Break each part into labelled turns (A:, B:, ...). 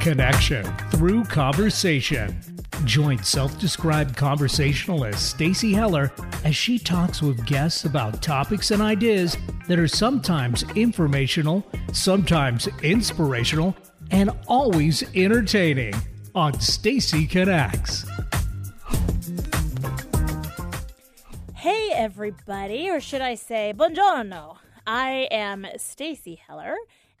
A: Connection through conversation. Join self-described conversationalist Stacy Heller as she talks with guests about topics and ideas that are sometimes informational, sometimes inspirational, and always entertaining on Stacy Connects.
B: Hey everybody, or should I say buongiorno. I am Stacy Heller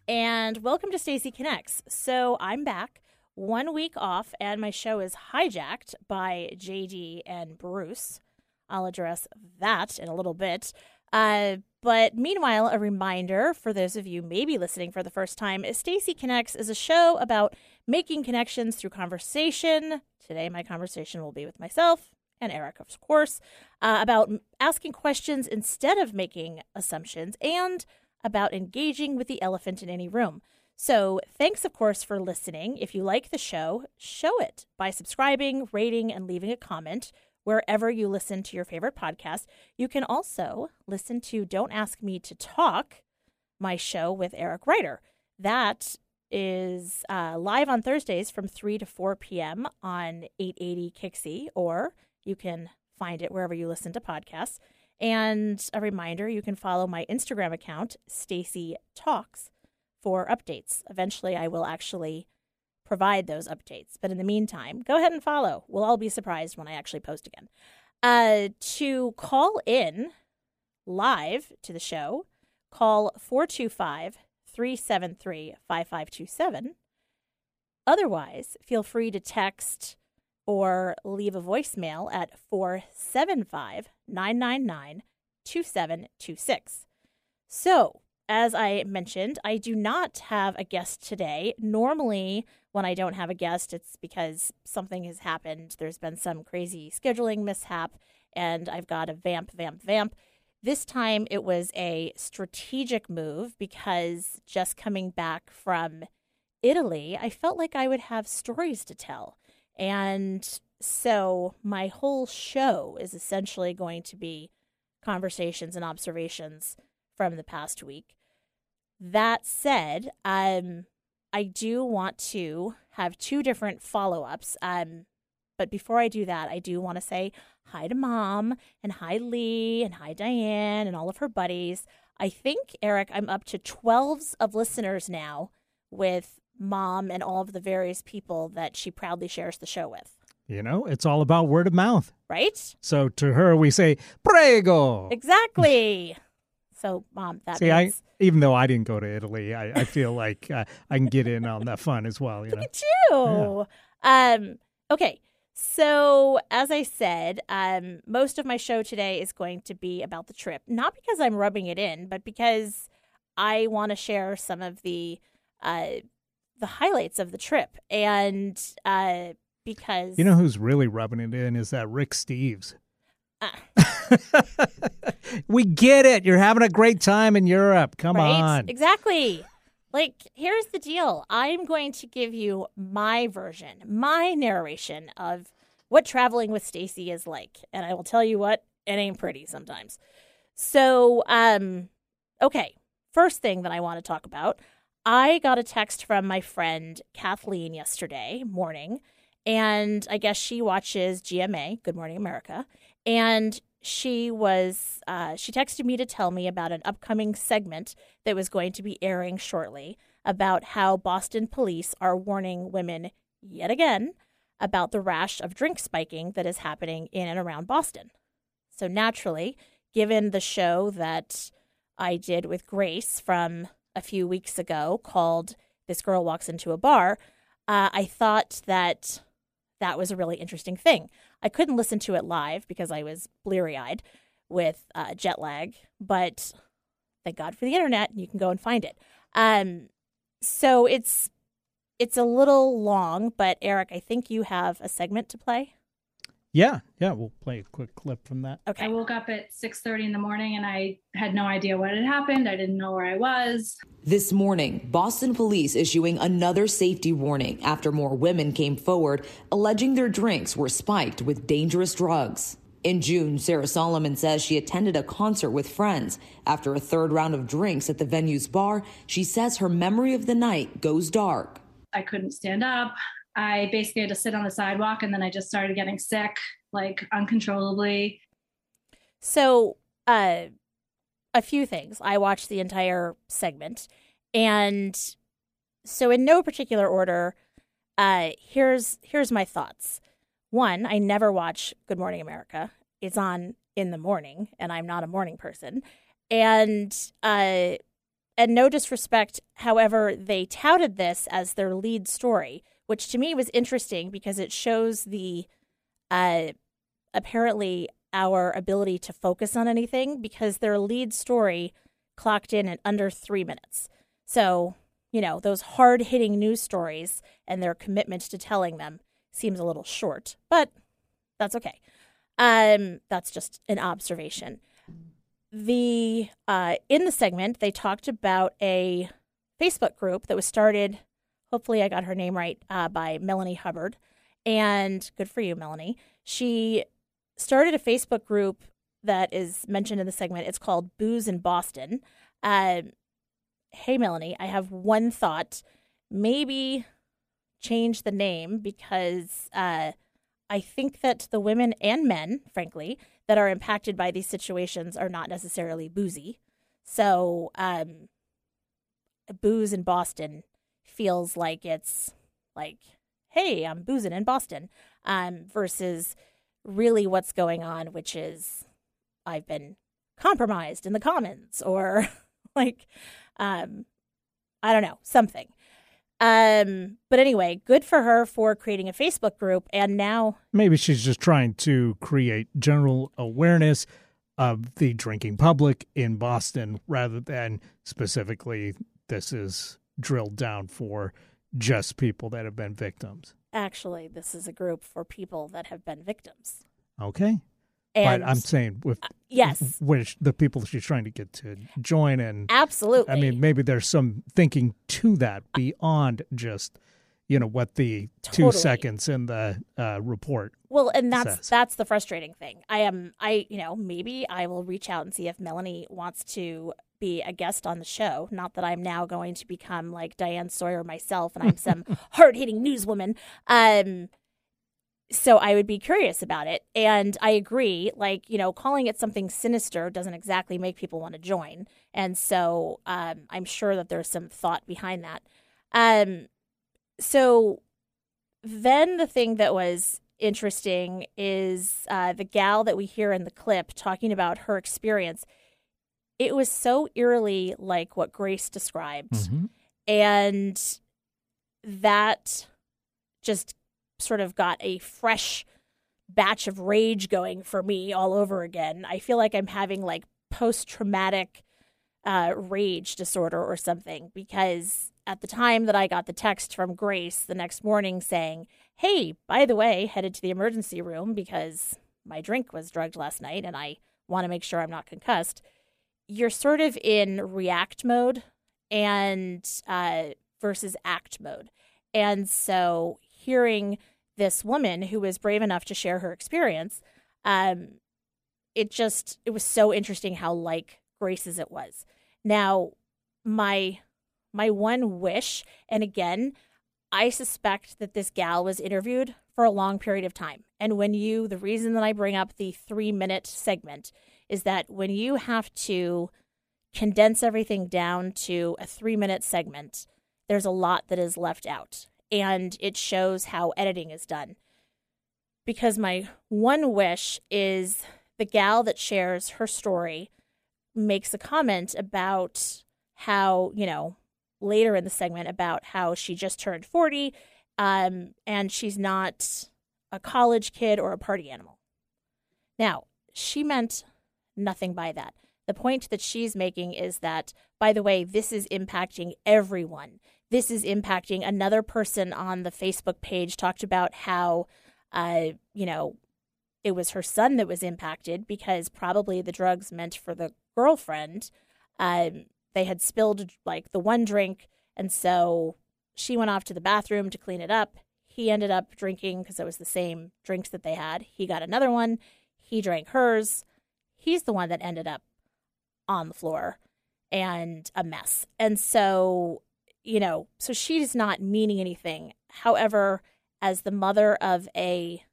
B: and welcome to Stacy Connects. So, I'm back one week off and my show is hijacked by JD and Bruce. I'll address that in a little bit. Uh, but meanwhile, a reminder for those of you maybe listening for the first time Stacy Connects is a show about making connections through conversation. Today, my conversation will be with myself and Eric, of course, uh, about asking questions instead of making assumptions and about engaging with the elephant in any room. So, thanks, of course, for listening. If you like the show, show it by subscribing, rating, and leaving a comment wherever you listen to your favorite podcast. You can also listen to Don't Ask Me to Talk, my show with Eric Ryder. That is uh, live on Thursdays from 3 to 4 p.m. on 880 KIXI, or you can find it wherever you listen to podcasts. And a reminder, you can follow my Instagram account, Stacy Talks, for updates. Eventually, I will actually provide those updates. But in the meantime, go ahead and follow. We'll all be surprised when I actually post again. Uh, to call in live to the show, call 425 373 5527. Otherwise, feel free to text or leave a voicemail at 475 999 2726. So, as I mentioned, I do not have a guest today. Normally, when I don't have a guest, it's because something has happened. There's been some crazy scheduling mishap, and I've got a vamp, vamp, vamp. This time it was a strategic move because just coming back from Italy, I felt like I would have stories to tell. And so my whole show is essentially going to be conversations and observations from the past week. That said, um, I do want to have two different follow ups. Um, but before I do that, I do want to say hi to mom and hi Lee and hi Diane and all of her buddies. I think, Eric, I'm up to 12s of listeners now with mom and all of the various people that she proudly shares the show with.
A: You know, it's all about word of mouth.
B: Right?
A: So to her, we say, prego.
B: Exactly. so, mom, that
A: See,
B: means...
A: I, even though I didn't go to Italy, I, I feel like uh, I can get in on that fun as well. You know?
B: Yeah. Um, okay. So, as I said, um, most of my show today is going to be about the trip, not because I'm rubbing it in, but because I want to share some of the uh, the highlights of the trip, and uh, because
A: you know who's really rubbing it in is that Rick Steves.
B: Uh,
A: we get it. You're having a great time in Europe. Come
B: right?
A: on.
B: Exactly. Like, here's the deal I'm going to give you my version, my narration of what traveling with Stacy is like. And I will tell you what, it ain't pretty sometimes. So, um, okay. First thing that I want to talk about I got a text from my friend Kathleen yesterday morning, and I guess she watches GMA, Good Morning America, and she was uh, she texted me to tell me about an upcoming segment that was going to be airing shortly about how Boston police are warning women yet again about the rash of drink spiking that is happening in and around Boston. So naturally, given the show that I did with Grace from a few weeks ago called This Girl Walks Into a Bar, uh, I thought that that was a really interesting thing. I couldn't listen to it live because I was bleary eyed with uh, jet lag, but thank God for the internet, you can go and find it. Um, so it's it's a little long, but Eric, I think you have a segment to play.
A: Yeah, yeah, we'll play a quick clip from that.
B: Okay.
C: I woke up at 6:30 in the morning and I had no idea what had happened. I didn't know where I was.
D: This morning, Boston police issuing another safety warning after more women came forward alleging their drinks were spiked with dangerous drugs. In June, Sarah Solomon says she attended a concert with friends. After a third round of drinks at the venue's bar, she says her memory of the night goes dark.
C: I couldn't stand up. I basically had to sit on the sidewalk and then I just started getting sick, like uncontrollably.
B: So, uh, a few things. I watched the entire segment, and so in no particular order, uh, here's here's my thoughts. One, I never watch Good Morning America. It's on in the morning, and I'm not a morning person. And uh, and no disrespect, however, they touted this as their lead story, which to me was interesting because it shows the uh, apparently our ability to focus on anything because their lead story clocked in at under three minutes. So, you know, those hard hitting news stories and their commitment to telling them seems a little short, but that's okay. Um, that's just an observation. The uh, in the segment they talked about a Facebook group that was started. Hopefully, I got her name right uh, by Melanie Hubbard, and good for you, Melanie. She started a Facebook group that is mentioned in the segment. It's called Booze in Boston. Uh, hey, Melanie, I have one thought. Maybe change the name because uh, I think that the women and men, frankly, that are impacted by these situations are not necessarily boozy. So, um, booze in Boston feels like it's like, hey, I'm boozing in Boston, um, versus really what's going on, which is I've been compromised in the commons or like um I don't know, something. Um but anyway, good for her for creating a Facebook group and now
A: maybe she's just trying to create general awareness of the drinking public in Boston rather than specifically this is drilled down for just people that have been victims
B: actually this is a group for people that have been victims.
A: Okay. And but I'm saying with uh,
B: yes,
A: which the people she's trying to get to join and
B: absolutely.
A: I mean, maybe there's some thinking to that beyond just you know what the totally. two seconds in the uh, report.
B: Well, and that's
A: says.
B: that's the frustrating thing. I am I you know maybe I will reach out and see if Melanie wants to be a guest on the show. Not that I'm now going to become like Diane Sawyer myself and I'm some hard hitting newswoman. Um, so I would be curious about it. And I agree, like, you know, calling it something sinister doesn't exactly make people want to join. And so um, I'm sure that there's some thought behind that. Um, so then the thing that was interesting is uh, the gal that we hear in the clip talking about her experience it was so eerily like what Grace described. Mm-hmm. And that just sort of got a fresh batch of rage going for me all over again. I feel like I'm having like post traumatic uh, rage disorder or something because at the time that I got the text from Grace the next morning saying, Hey, by the way, headed to the emergency room because my drink was drugged last night and I want to make sure I'm not concussed you're sort of in react mode and uh, versus act mode. And so hearing this woman who was brave enough to share her experience, um, it just it was so interesting how like Grace's it was. Now, my my one wish, and again, I suspect that this gal was interviewed for a long period of time. And when you, the reason that I bring up the three minute segment is that when you have to condense everything down to a three minute segment, there's a lot that is left out. And it shows how editing is done. Because my one wish is the gal that shares her story makes a comment about how, you know, later in the segment about how she just turned 40 um, and she's not a college kid or a party animal. Now, she meant nothing by that. The point that she's making is that, by the way, this is impacting everyone. This is impacting another person on the Facebook page talked about how, uh, you know, it was her son that was impacted because probably the drugs meant for the girlfriend. Um, they had spilled like the one drink, and so she went off to the bathroom to clean it up. He ended up drinking because it was the same drinks that they had. He got another one He drank hers. He's the one that ended up on the floor and a mess. And so, you know, so she's not meaning anything. However, as the mother of a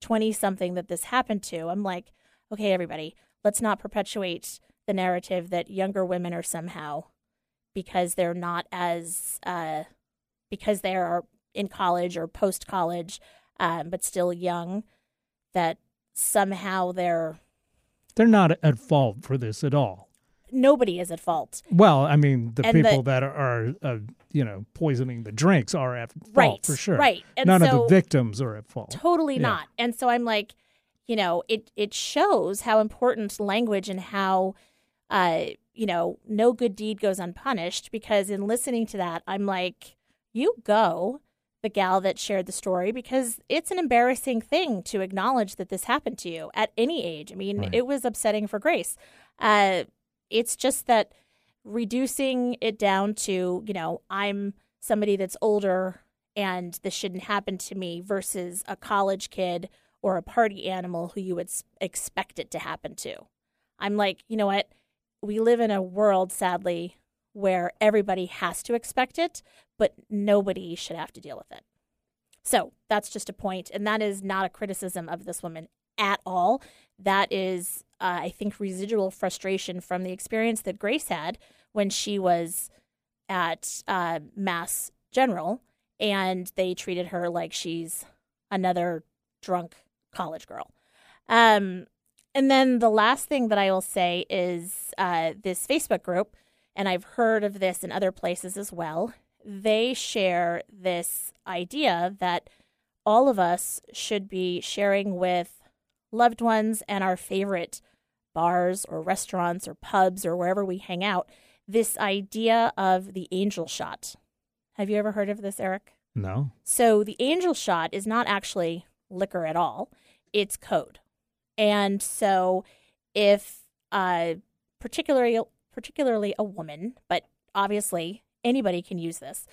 B: 20 something that this happened to, I'm like, okay, everybody, let's not perpetuate the narrative that younger women are somehow because they're not as uh, because they are in college or post college, um, but still young, that somehow they're
A: they're not at fault for this at all.
B: Nobody is at fault.
A: Well, I mean, the
B: And
A: people
B: the-
A: that are, are uh, you know, poisoning the drinks are at fault
B: Right,
A: for sure.
B: right. And
A: None of the victims are at fault.
B: Totally
A: Yeah.
B: not. And so I'm like, you know, it it shows how important language and how uh, you know, no good deed goes unpunished because in listening to that, I'm like, you go, the gal that shared the story because it's an embarrassing thing to acknowledge that this happened to you at any age. I mean,
A: Right.
B: it was upsetting for Grace. Uh, it's just that reducing it down to, you know, I'm somebody that's older and this shouldn't happen to me versus a college kid or a party animal who you would expect it to happen to. I'm like, you know what? We live in a world, sadly, where everybody has to expect it, but nobody should have to deal with it. So that's just a point, and that is not a criticism of this woman at all. That is, uh, I think, residual frustration from the experience that Grace had when she was at uh, Mass General, and they treated her like she's another drunk college girl. Um, and then the last thing that I will say is uh, this Facebook group, and I've heard of this in other places as well. They share this idea that all of us should be sharing with loved ones and our favorite bars or restaurants or pubs or wherever we hang out this idea of the angel shot. Have you ever heard of this, Eric?
A: No.
B: So the angel shot is not actually liquor at all, it's code. And so if uh, particularly particularly a woman, but obviously anybody can use this.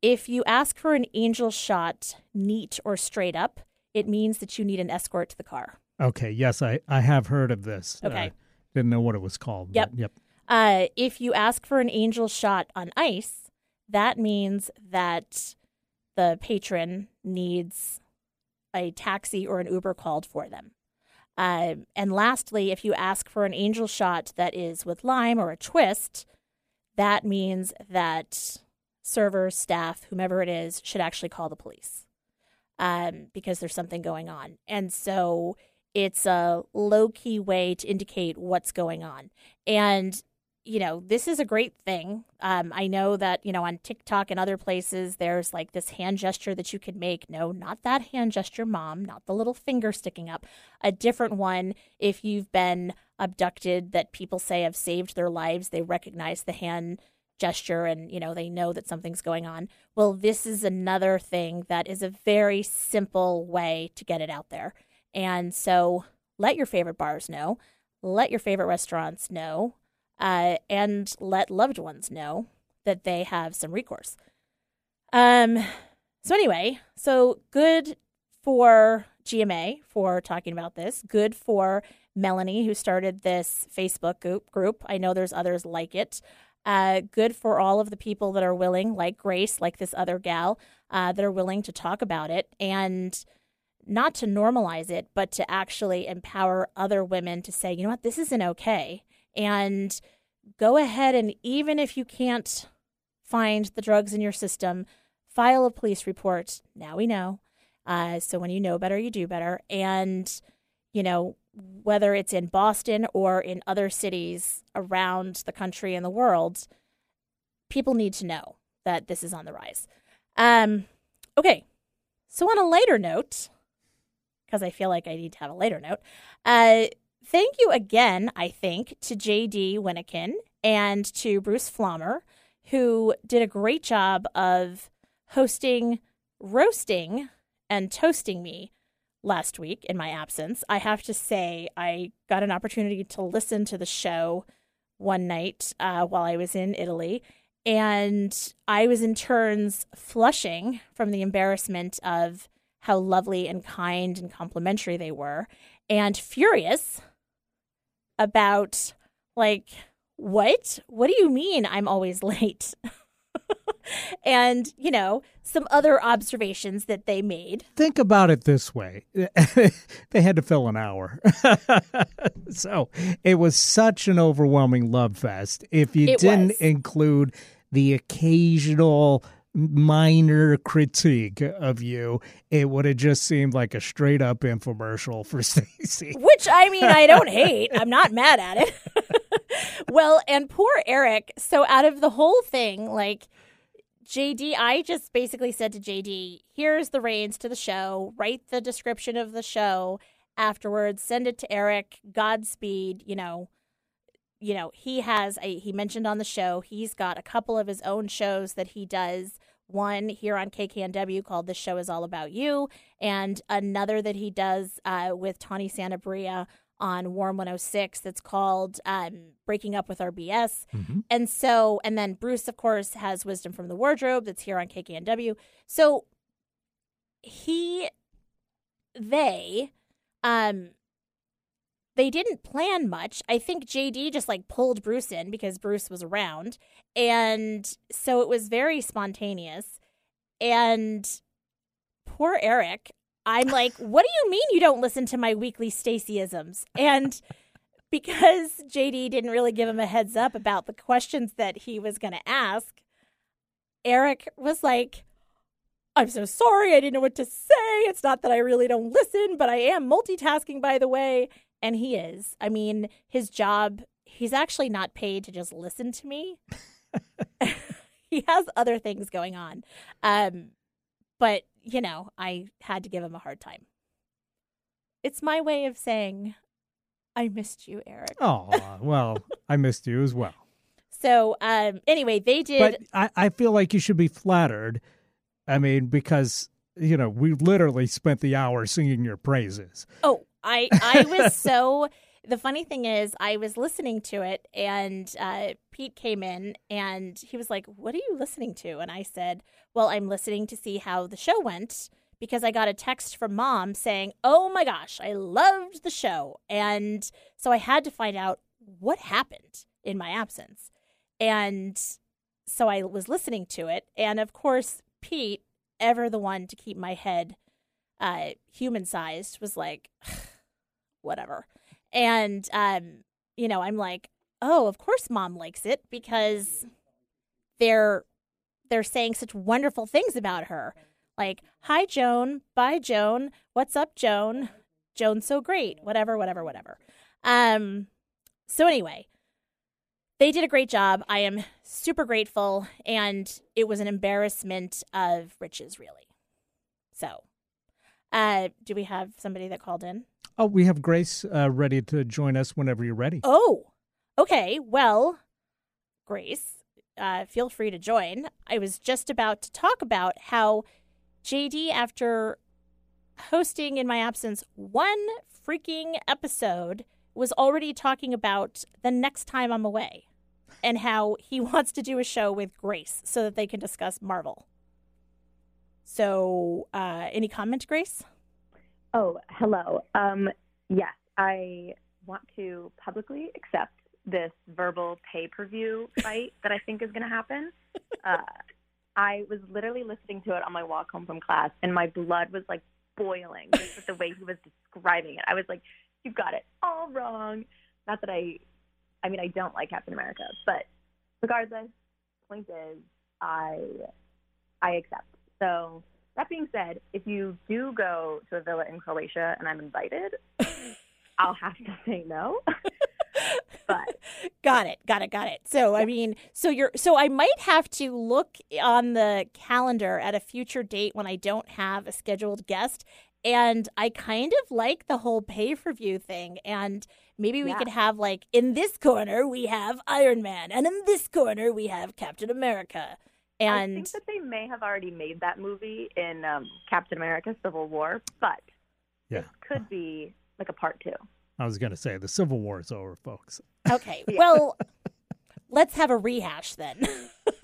B: If you ask for an angel shot neat or straight up, it means that you need an escort to the car.
A: Okay. Yes, I, I have heard of this.
B: Okay.
A: Uh, didn't know what it was called.
B: Yep.
A: Yep.
B: Uh, if you ask for an angel shot on ice, that means that the patron needs a taxi or an Uber called for them. Uh, and lastly, if you ask for an angel shot that is with lime or a twist, that means that server, staff, whomever it is, should actually call the police um, because there's something going on. And so it's a low key way to indicate what's going on. And you know, this is a great thing. Um, I know that, you know, on TikTok and other places, there's like this hand gesture that you can make. No, not that hand gesture, mom, not the little finger sticking up. A different one if you've been abducted that people say have saved their lives. They recognize the hand gesture and, you know, they know that something's going on. Well, this is another thing that is a very simple way to get it out there. And so let your favorite bars know, let your favorite restaurants know uh, and let loved ones know that they have some recourse. Um, so anyway, so good for GMA for talking about this. Good for Melanie who started this Facebook group. I know there's others like it. Uh, good for all of the people that are willing, like Grace, like this other gal, uh, that are willing to talk about it and not to normalize it, but to actually empower other women to say, you know what, this isn't okay. And go ahead and even if you can't find the drugs in your system, file a police report. Now we know. Uh, so when you know better, you do better. And, you know, whether it's in Boston or in other cities around the country and the world, people need to know that this is on the rise. Um, okay. So on a lighter note, because I feel like I need to have a lighter note, uh, thank you again, I think, to JD Winnikin and to Bruce Flommer, who did a great job of hosting, roasting, and toasting me last week in my absence. I have to say, I got an opportunity to listen to the show one night uh, while I was in Italy. And I was in turns flushing from the embarrassment of how lovely and kind and complimentary they were. and furious about like what? What do you mean I'm always late? and, you know, some other observations that they made.
A: Think about it this way they had to fill an hour. so it was such an overwhelming love fest. If you
B: It
A: didn't
B: was.
A: include the occasional minor critique of you, it would have just seemed like a straight up infomercial for Stacy.
B: Which I mean, I don't hate. I'm not mad at it. well, and poor Eric. So, out of the whole thing, like JD, I just basically said to JD, here's the reins to the show, write the description of the show afterwards, send it to Eric, Godspeed, you know. You know, he has a he mentioned on the show, he's got a couple of his own shows that he does. One here on KKNW called This Show Is All About You, and another that he does uh, with Tawny Santabria on Warm 106 that's called um, Breaking Up with RBS.
A: Mhm.
B: And so, and then Bruce, of course, has Wisdom from the Wardrobe that's here on KKNW. So he, they, um, they didn't plan much. I think JD just like pulled Bruce in because Bruce was around. And so it was very spontaneous. And poor Eric, I'm like, what do you mean you don't listen to my weekly Stacyisms? And because JD didn't really give him a heads up about the questions that he was going to ask, Eric was like, I'm so sorry. I didn't know what to say. It's not that I really don't listen, but I am multitasking, by the way. And he is. I mean, his job, he's actually not paid to just listen to me. he has other things going on. Um, but, you know, I had to give him a hard time. It's my way of saying, I missed you, Eric.
A: Oh, well, I missed you as well.
B: So, um, anyway, they did.
A: But I, I feel like you should be flattered. I mean, because, you know, we literally spent the hour singing your praises.
B: Oh, I I was so. The funny thing is, I was listening to it, and uh, Pete came in, and he was like, "What are you listening to?" And I said, "Well, I'm listening to see how the show went." Because I got a text from mom saying, Oh my gosh, I loved the show. And so I had to find out what happened in my absence. And so I was listening to it. And of course, Pete, ever the one to keep my head uh, human sized, was like, whatever. And, um, you know, I'm like, oh, of course mom likes it because they're they're saying such wonderful things about her. Like, hi Joan, bye Joan, what's up Joan? Joan's so great, whatever, whatever, whatever. Um so anyway, they did a great job. I am super grateful and it was an embarrassment of riches really. So, uh do we have somebody that called in?
A: Oh, we have Grace uh, ready to join us whenever you're ready.
B: Oh, okay. Well, Grace, uh, feel free to join. I was just about to talk about how JD, after hosting in my absence one freaking episode, was already talking about the next time I'm away and how he wants to do a show with Grace so that they can discuss Marvel. So, uh, any comment, Grace?
E: Oh, hello. Um, yes, I want to publicly accept this verbal pay per view fight that I think is going to happen. Uh, I was literally listening to it on my walk home from class, and my blood was like boiling just with the way he was describing it. I was like, "You got it all wrong." Not that I, I mean, I don't like Captain America, but regardless, point is, I, I accept. So that being said, if you do go to a villa in Croatia and I'm invited, I'll have to say no. but
B: Got it. Got it. Got it. So, I mean, so you're, so I might have to look on the calendar at a future date when I don't have a scheduled guest. And I kind of like the whole pay per view thing. And maybe we
E: Yeah.
B: could have, like, in this corner, we have Iron Man. And in this corner, we have Captain America.
E: I think that they may have already made that movie in um, Captain America: Civil War, but
A: Yeah.
E: could be like a part two.
A: I was going to say the Civil War is over, folks.
B: Okay. Well, let's have a rehash then.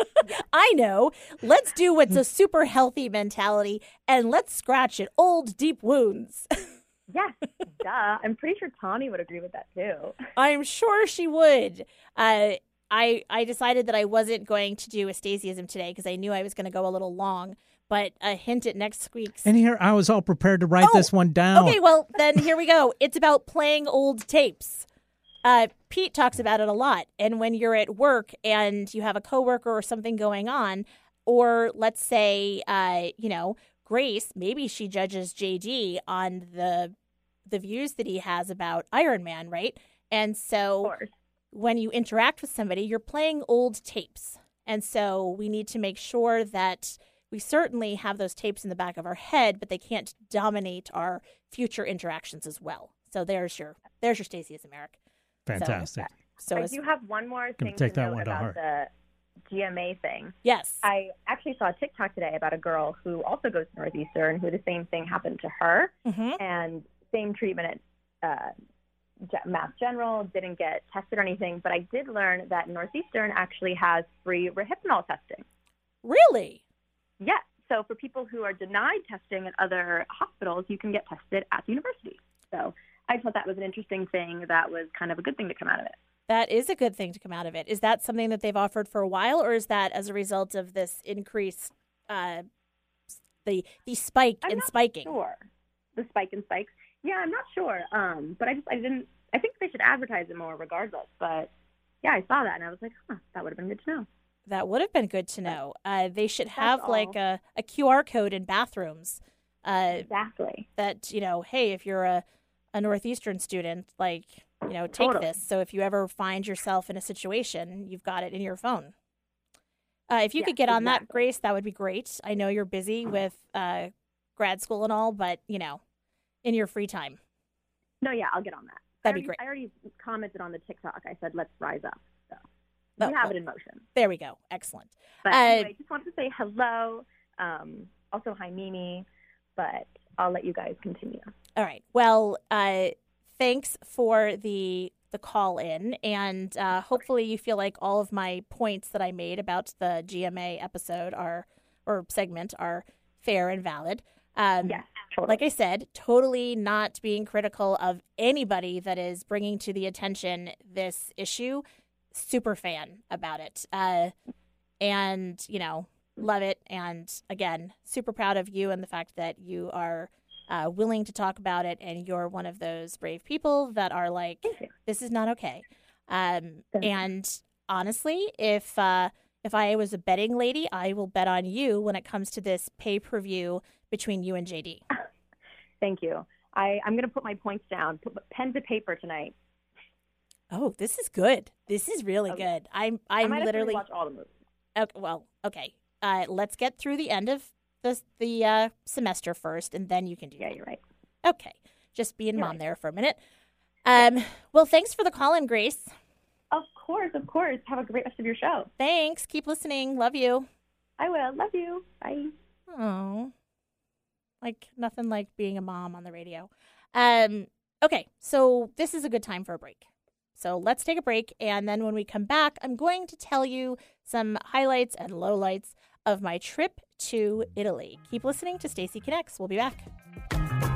B: I know. Let's do what's a super healthy mentality and let's scratch at old deep wounds.
E: Yes, duh. I'm pretty sure Tawny would agree with that too.
B: I'm sure she would. Uh, I I decided that I wasn't going to do a Stacyism today because I knew I was going to go a little long. But a hint at next week's.
A: And here I was all prepared to write
B: Oh,
A: this one down.
B: Okay, well then here we go. It's about playing old tapes. Uh, Pete talks about it a lot, and when you're at work and you have a coworker or something going on, or let's say, uh, you know, Grace, maybe she judges JD on the the views that he has about Iron Man, right? And
E: Of
B: so
E: course.
B: When you interact with somebody, you're playing old tapes. And so we need to make sure that we certainly have those tapes in the back of our head, but they can't dominate our future interactions as well. So there's your there's your Stacy Stacyism, Eric.
A: Fantastic.
B: So
E: I do have one more
A: Gonna
E: thing
A: take
E: to
A: that
E: note
A: one to
E: about
A: heart.
E: the GMA thing.
B: yes,
E: I actually saw a TikTok today about a girl who also goes to Northeastern, who the same thing happened to her,
B: hmm
E: and same treatment at uh, Ge- Mass General, didn't get tested or anything. But I did learn that Northeastern actually has free Rohypnol testing.
B: really.
E: Yes. So for people who are denied testing at other hospitals, you can get tested at the university. So I thought that was an interesting thing. That was kind of a good thing to come out of it.
B: That is a good thing to come out of it. Is that something that they've offered for a while, or is that as a result of this increased uh, the the spike
E: I'm
B: in spiking?
E: Sure. The spike and spikes. Yeah, I'm not sure. Um, but I just I didn't. I think they should advertise it more, regardless. But yeah, I saw that and I was like, huh, that would have been good to know.
B: That would have been good to know. Uh, they should have like a, a QR code in bathrooms. Uh,
E: Exactly.
B: that you know, hey, if you're a, a northeastern student, like you know, take
E: Totally.
B: this. So if you ever find yourself in a situation, you've got it in your phone. Uh, if you
E: Yes,
B: could get on that. Grace, that would be great. I know you're busy with uh, grad school and all, but you know, in your free time,
E: No, yeah, I'll get on that.
B: That'd
E: I
B: be great.
E: I already commented on the TikTok. I said let's rise up. So
B: Oh,
E: we have
B: well.
E: it in motion.
B: there we go. Excellent.
E: But
B: Uh,
E: anyway, I just wanted to say hello. Um, also, hi Mimi. But I'll let you guys continue.
B: All right. Well, uh, thanks for the the call in, and uh, hopefully you feel like all of my points that I made about the GMA episode are or segment are fair and valid. Um,
E: Yes, totally.
B: Like I said, totally not being critical of anybody that is bringing to the attention this issue. Super fan about it. Uh, and, you know, love it. And again, super proud of you and the fact that you are uh, willing to talk about it. And you're one of those brave people that are like, this is not okay. Um, and honestly, if uh, if I was a betting lady, I will bet on you when it comes to this pay per view between you and JD.
E: Thank you. I, I'm going to put my points down. Put pen to paper tonight.
B: Oh, this is good. This is really
E: Okay.
B: good. I'm
E: I
B: I'm
E: might have to
B: literally
E: watch all the movies.
B: okay, well, okay. Uh, let's get through the end of the the uh, semester first, and then you can do.
E: Yeah,
B: that.
E: you're right.
B: Okay, just being mom
E: right.
B: there for a minute. Um, well, thanks for the call in, Grace.
E: Of course, of course. Have a great rest of your show.
B: Thanks. Keep listening. Love you.
E: I will. Love you. Bye.
B: Oh, like nothing like being a mom on the radio. Um, okay, so this is a good time for a break. So let's take a break, and then when we come back, I'm going to tell you some highlights and lowlights of my trip to Italy. Keep listening to Stacy Connects. We'll be back.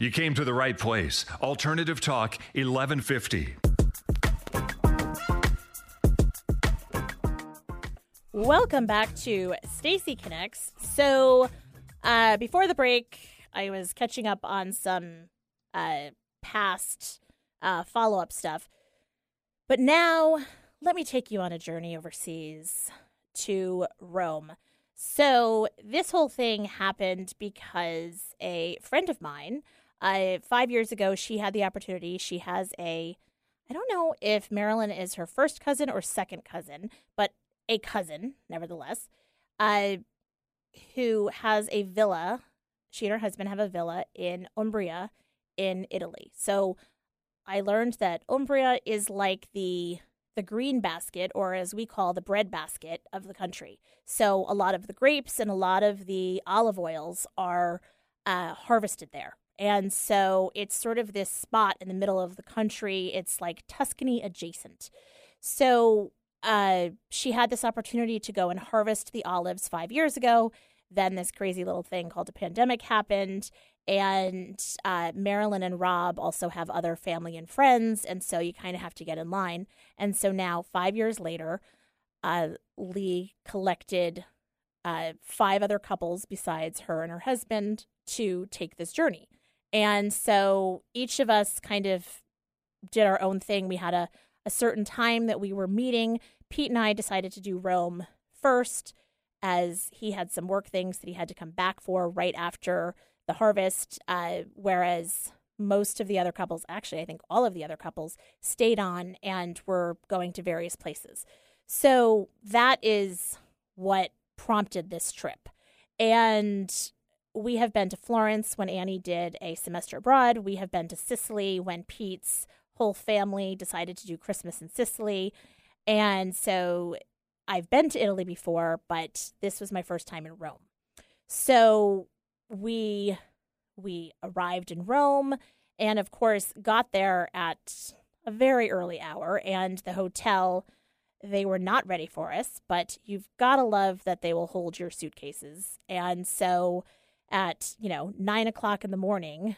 F: You came to the right place. Alternative Talk 1150.
B: Welcome back to Stacy Connects. So, uh, before the break, I was catching up on some uh, past uh, follow up stuff. But now, let me take you on a journey overseas to Rome. So, this whole thing happened because a friend of mine, uh, five years ago, she had the opportunity. She has a, I don't know if Marilyn is her first cousin or second cousin, but a cousin, nevertheless, uh, who has a villa. She and her husband have a villa in Umbria in Italy. So, I learned that Umbria is like the the green basket, or as we call the bread basket of the country. So a lot of the grapes and a lot of the olive oils are uh, harvested there. And so it's sort of this spot in the middle of the country. It's like Tuscany adjacent. So uh, she had this opportunity to go and harvest the olives five years ago. Then this crazy little thing called a pandemic happened, and uh, Marilyn and Rob also have other family and friends, and so you kind of have to get in line. And so now, five years later, uh, Lee collected uh, five other couples besides her and her husband to take this journey. And so each of us kind of did our own thing. We had a, a certain time that we were meeting. Pete and I decided to do Rome first, as he had some work things that he had to come back for right after the harvest, uh, whereas most of the other couples, actually, I think all of the other couples, stayed on and were going to various places. So that is what prompted this trip. And we have been to Florence when Annie did a semester abroad. We have been to Sicily when Pete's whole family decided to do Christmas in Sicily. And so I've been to Italy before, but this was my first time in Rome. So we we arrived in Rome and of course got there at a very early hour and the hotel they were not ready for us but you've got to love that they will hold your suitcases and so at you know nine o'clock in the morning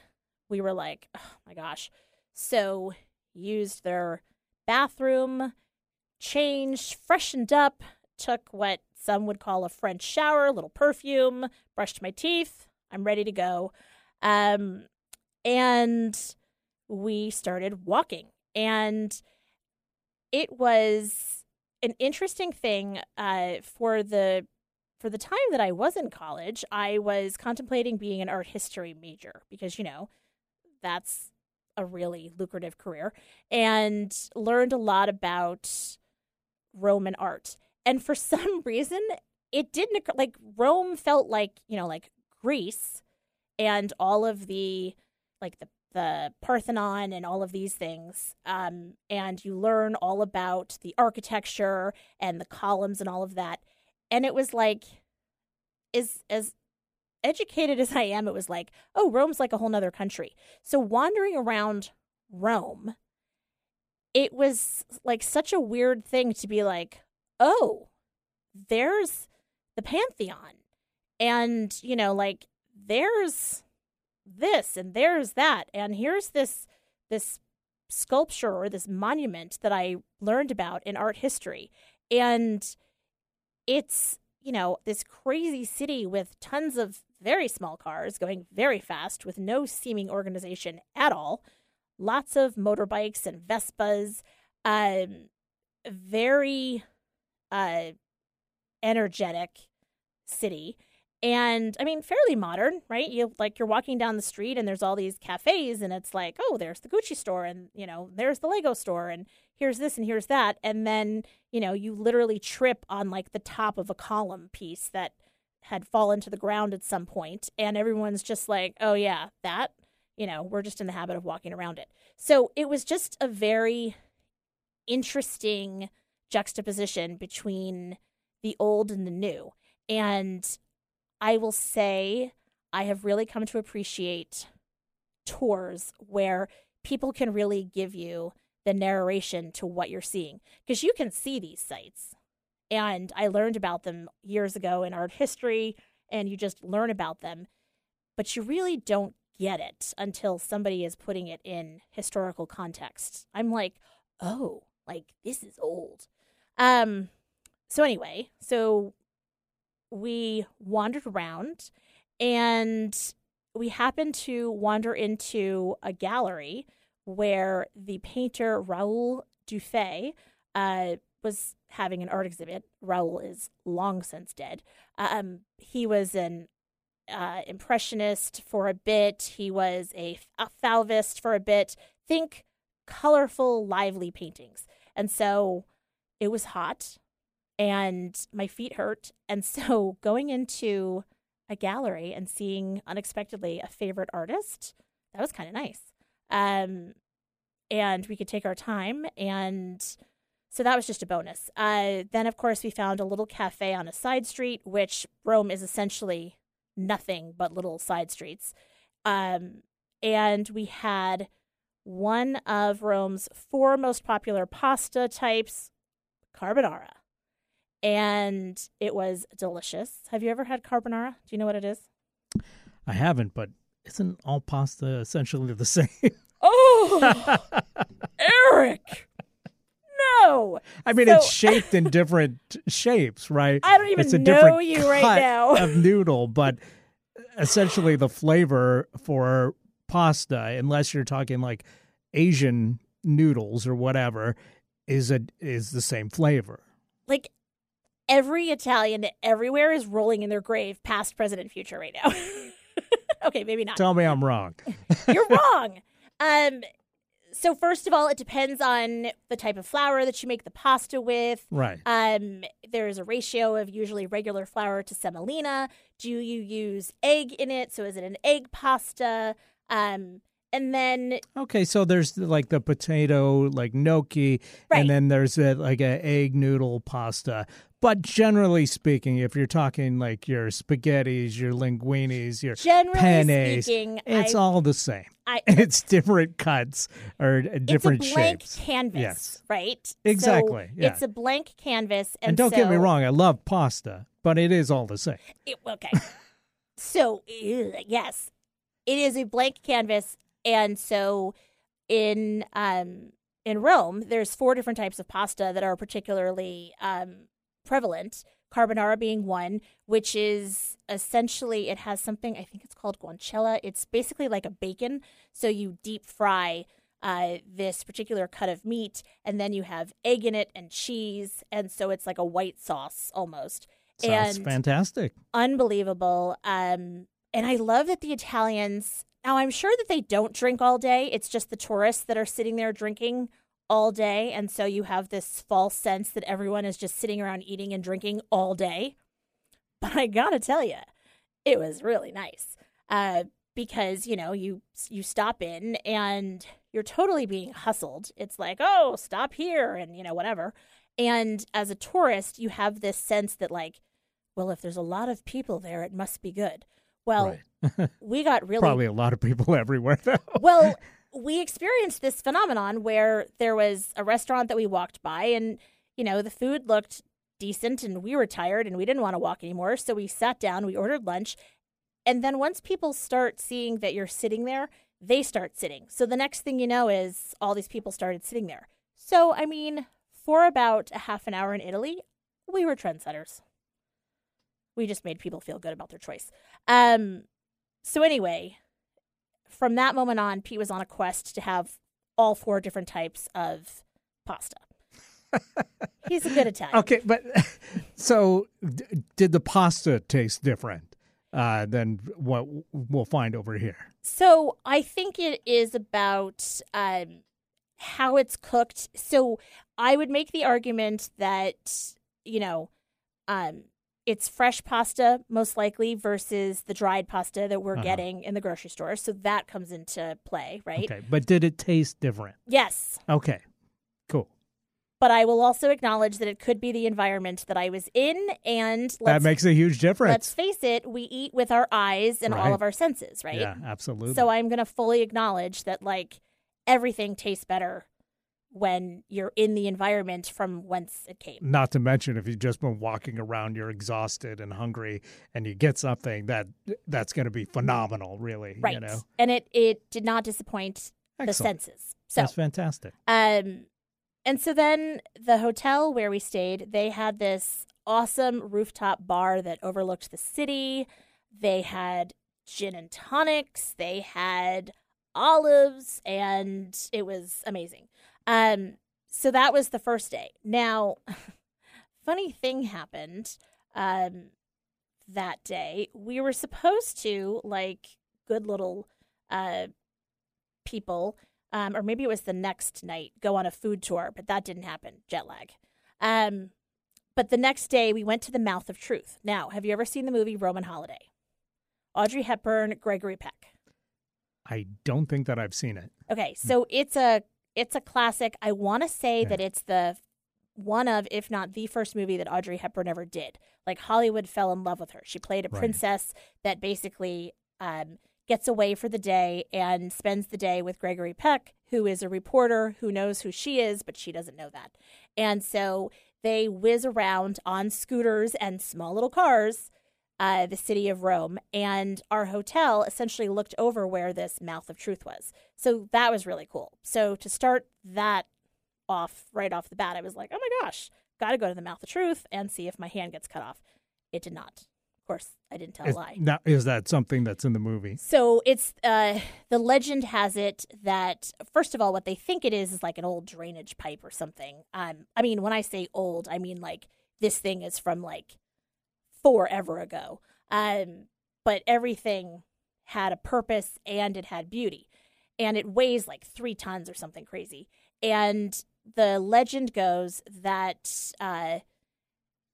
B: we were like oh my gosh so used their bathroom changed freshened up took what some would call a french shower a little perfume brushed my teeth I'm ready to go. Um, and we started walking. And it was an interesting thing uh, for the for the time that I was in college. I was contemplating being an art history major because you know that's a really lucrative career, and learned a lot about Roman art. And for some reason, it didn't like Rome felt like you know like Greece and all of the like the the Parthenon and all of these things. Um, and you learn all about the architecture and the columns and all of that. And it was like, is as educated as I am, it was like, oh, Rome's like a whole nother country. So wandering around Rome, it was like such a weird thing to be like, oh, there's the Pantheon and you know like there's this and there's that and here's this this sculpture or this monument that I learned about in art history and it's you know this crazy city with tons of very small cars going very fast with no seeming organization at all. Lots of motorbikes and vespas. Um very uh energetic city. And I mean, fairly modern, right? You like you're walking down the street and there's all these cafes, and it's like, oh, there's the Gucci store, and you know, there's the Lego store, and here's this and here's that, and then you know, you literally trip on like the top of a column piece that had fallen to the ground at some point, and everyone's just like, oh yeah, that, you know, we're just in the habit of walking around it. So it was just a very interesting juxtaposition between the old and the new. And I will say I have really come to appreciate tours where people can really give you the narration to what you're seeing because you can see these sites. And I learned about them years ago in art history, and you just learn about them, but you really don't get it until somebody is putting it in historical context. I'm like, oh, like this is old. Um, so anyway, so we wandered around and we happened to wander into a gallery where the painter Raoul Dufy uh, was having an art exhibit. Raoul is long since dead. Um, he was an uh, impressionist for a bit. He was a, a Fauvist for a bit. Think colorful, lively paintings. And so it was hot and my feet hurt. And so going into a gallery and seeing unexpectedly a favorite artist, that was kind of nice. Um, and we could take our time. And so that was just a bonus. Uh, then, of course, we found a little cafe on a side street, which Rome is essentially nothing but little side streets. Um, and we had one of Rome's four most popular pasta types, carbonara. And it was delicious. Have you ever had carbonara? Do you know what it is?
A: I haven't, but isn't all pasta essentially the same?
B: Oh, Eric. No.
A: I mean,
B: So-
A: it's shaped in different shapes, right?
B: I don't even
A: it's a
B: know you right now.
A: of noodle, but essentially the flavor for pasta, unless you're talking like Asian noodles or whatever, is a is the same flavor.
B: Like every Italian everywhere is rolling in their grave, past, present, and future right now. okay, maybe not.
A: Tell me I'm wrong.
B: You're wrong. Um, so first of all, it depends on the type of flour that you make the pasta with.
A: Right.
B: Um, there's a ratio of usually regular flour to semolina. Do you use egg in it? So is it an egg pasta? Um, and then
A: Okay, so there's like the potato, like gnocchi,
B: Right.
A: and then there's a, like a egg noodle pasta. But generally speaking, if you're talking like your spaghettis, your linguinis, your
B: generally
A: penne,
B: speaking,
A: it's
B: I,
A: all the same.
B: I,
A: It's different cuts or different
B: it's a blank
A: shapes.
B: canvas,
A: Yes.
B: right? So
A: Exactly, yeah.
B: It's a blank canvas, and,
A: And, don't get me wrong, I love pasta, but it is all the same.
B: It- okay. so yes, it is a blank canvas, and so in um in Rome, there's four different types of pasta that are particularly um prevalent. Carbonara being one, which is essentially it has something I think it's called guanciale. It's basically like a bacon, so you deep fry uh, this particular cut of meat, and then you have egg in it and cheese, and so it's like a white sauce almost.
A: Sounds
B: and
A: fantastic.
B: unbelievable. Um, and I love that the Italians. Now I'm sure that they don't drink all day. It's just the tourists that are sitting there drinking all day, and so you have this false sense that everyone is just sitting around eating and drinking all day. But I gotta tell you, it was really nice uh, because you know you you stop in and you're totally being hustled. It's like oh stop here and you know whatever. And as a tourist, you have this sense that like well, if there's a lot of people there, it must be good. Well,
A: right.
B: we got really
A: Probably a lot of people everywhere, though.
B: well. We experienced this phenomenon where there was a restaurant that we walked by, and you know the food looked decent, and we were tired, and we didn't want to walk anymore, so we sat down, we ordered lunch, and then once people start seeing that you're sitting there, they start sitting. So the next thing you know is all these people started sitting there. So I mean, for about a half an hour in Italy, we were trendsetters we just made people feel good about their choice. Um, so anyway, from that moment on, Pete was on a quest to have all four different types of pasta. He's a good Italian.
A: Okay, but so d- did the pasta taste different uh, than what we'll find over here?
B: So I think it is about um, how it's cooked. So I would make the argument that you know, um, it's fresh pasta most likely versus the dried pasta that we're
A: Uh-huh.
B: getting in the grocery store. So that comes into play, right?
A: Okay, but did it taste different?
B: Yes.
A: Okay, cool.
B: But I will also acknowledge that it could be the environment that I was in, and
A: that makes a huge difference.
B: let's face it, we eat with our eyes and all of our senses, right?
A: Yeah, absolutely.
B: So I'm going to fully acknowledge that like everything tastes better when you're in the environment from whence it came.
A: Not to mention, if you've just been walking around, you're exhausted and hungry, and you get something that that's going to be phenomenal. Really,
B: Right.
A: You know,
B: And it it did not disappoint the senses. So
A: that's fantastic.
B: Um, and so then the hotel where we stayed, they had this awesome rooftop bar that overlooked the city. They had gin and tonics, they had olives, and it was amazing. Um, so that was the first day. Now, funny thing happened um, that day. We were supposed to, like good little uh, people, um, or maybe it was the next night, go on a food tour, but that didn't happen. Jet lag. Um, but the next day, we went to the Mouth of Truth. Now, have you ever seen the movie Roman Holiday? Audrey Hepburn, Gregory Peck.
A: I don't think that I've seen it.
B: Okay, so it's a it's a classic. I want to say that it's the one of, if not the first movie that Audrey Hepburn ever did. Like Hollywood fell in love with her. She played a
A: Right.
B: princess that basically um, gets away for the day and spends the day with Gregory Peck, who is a reporter who knows who she is, but she doesn't know that. And so they whiz around on scooters and small little cars uh, the city of Rome, and our hotel essentially looked over where this Mouth of Truth was. So that was really cool. So to start that off right off the bat, I was like, oh my gosh, got to go to the Mouth of Truth and see if my hand gets cut off. It did not. Of course, I didn't tell
A: Is,
B: a lie.
A: now, is that something that's in the movie?
B: So it's uh, the legend has it that first of all, what they think it is is like an old drainage pipe or something. Um, I mean, when I say old, I mean like this thing is from like forever ago. Um, but everything had a purpose and it had beauty, and it weighs like three tons or something crazy. And the legend goes that uh,